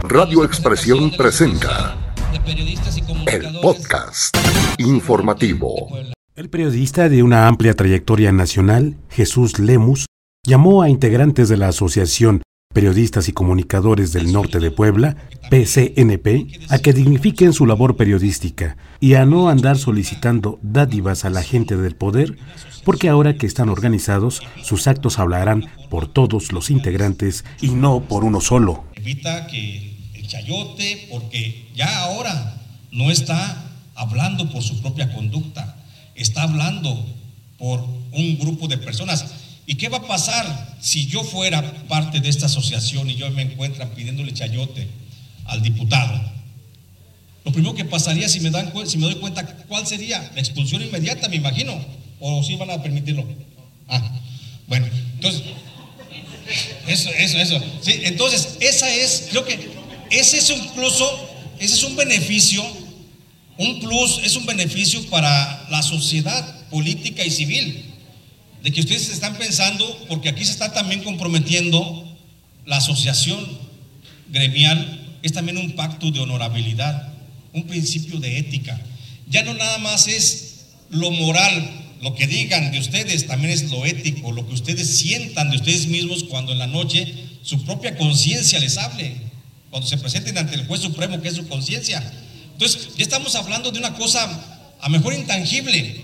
Radio Expresión presenta el podcast informativo. El periodista de una amplia trayectoria nacional, Jesús Lemus, llamó a integrantes de la Asociación Periodistas y Comunicadores del Norte de Puebla, PCNP, a que dignifiquen su labor periodística y a no andar solicitando dádivas a la gente del poder, porque ahora que están organizados, sus actos hablarán por todos los integrantes y no por uno solo. Evita que el chayote, porque ya ahora no está hablando por su propia conducta, está hablando por un grupo de personas ¿Y qué va a pasar si yo fuera parte de esta asociación y yo me encuentran pidiéndole chayote al diputado? Lo primero que pasaría si me, dan, si me doy cuenta, ¿cuál sería? La expulsión inmediata, me imagino. ¿O si van a permitirlo? Ah, bueno, entonces, eso, eso, eso. Sí, entonces, esa es, creo que ese es incluso, ese es un beneficio, un plus, es un beneficio para la sociedad política y civil de que ustedes están pensando, porque aquí se está también comprometiendo la asociación gremial, es también un pacto de honorabilidad, un principio de ética. Ya no nada más es lo moral, lo que digan de ustedes, también es lo ético, lo que ustedes sientan de ustedes mismos cuando en la noche su propia conciencia les hable, cuando se presenten ante el juez supremo que es su conciencia. Entonces, ya estamos hablando de una cosa a mejor intangible,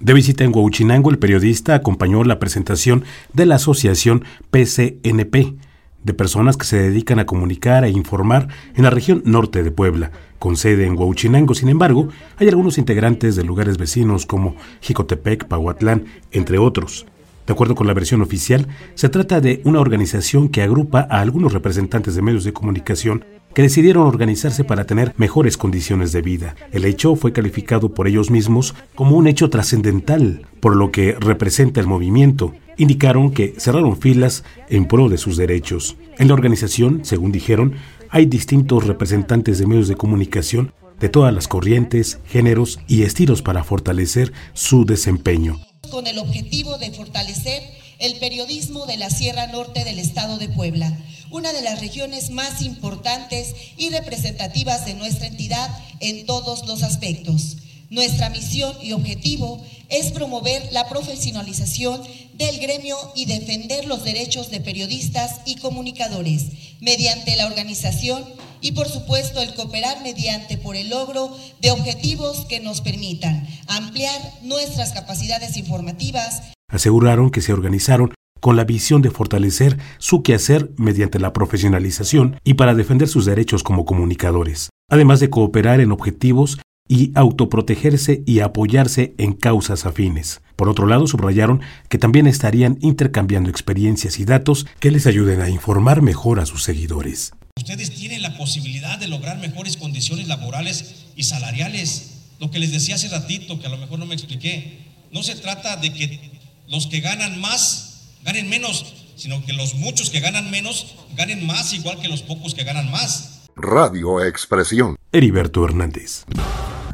de visita en Huachinango, el periodista acompañó la presentación de la asociación PCNP, de personas que se dedican a comunicar e informar en la región norte de Puebla, con sede en Huachinango. Sin embargo, hay algunos integrantes de lugares vecinos como Jicotepec, Pahuatlán, entre otros. De acuerdo con la versión oficial, se trata de una organización que agrupa a algunos representantes de medios de comunicación que decidieron organizarse para tener mejores condiciones de vida. El hecho fue calificado por ellos mismos como un hecho trascendental, por lo que representa el movimiento. Indicaron que cerraron filas en pro de sus derechos. En la organización, según dijeron, hay distintos representantes de medios de comunicación de todas las corrientes, géneros y estilos para fortalecer su desempeño. Con el objetivo de fortalecer el periodismo de la Sierra Norte del Estado de Puebla una de las regiones más importantes y representativas de nuestra entidad en todos los aspectos. Nuestra misión y objetivo es promover la profesionalización del gremio y defender los derechos de periodistas y comunicadores mediante la organización y por supuesto el cooperar mediante por el logro de objetivos que nos permitan ampliar nuestras capacidades informativas. Aseguraron que se organizaron con la visión de fortalecer su quehacer mediante la profesionalización y para defender sus derechos como comunicadores, además de cooperar en objetivos y autoprotegerse y apoyarse en causas afines. Por otro lado, subrayaron que también estarían intercambiando experiencias y datos que les ayuden a informar mejor a sus seguidores. Ustedes tienen la posibilidad de lograr mejores condiciones laborales y salariales. Lo que les decía hace ratito, que a lo mejor no me expliqué, no se trata de que los que ganan más ganen menos, sino que los muchos que ganan menos ganen más, igual que los pocos que ganan más. Radio Expresión. Heriberto Hernández.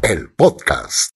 El podcast.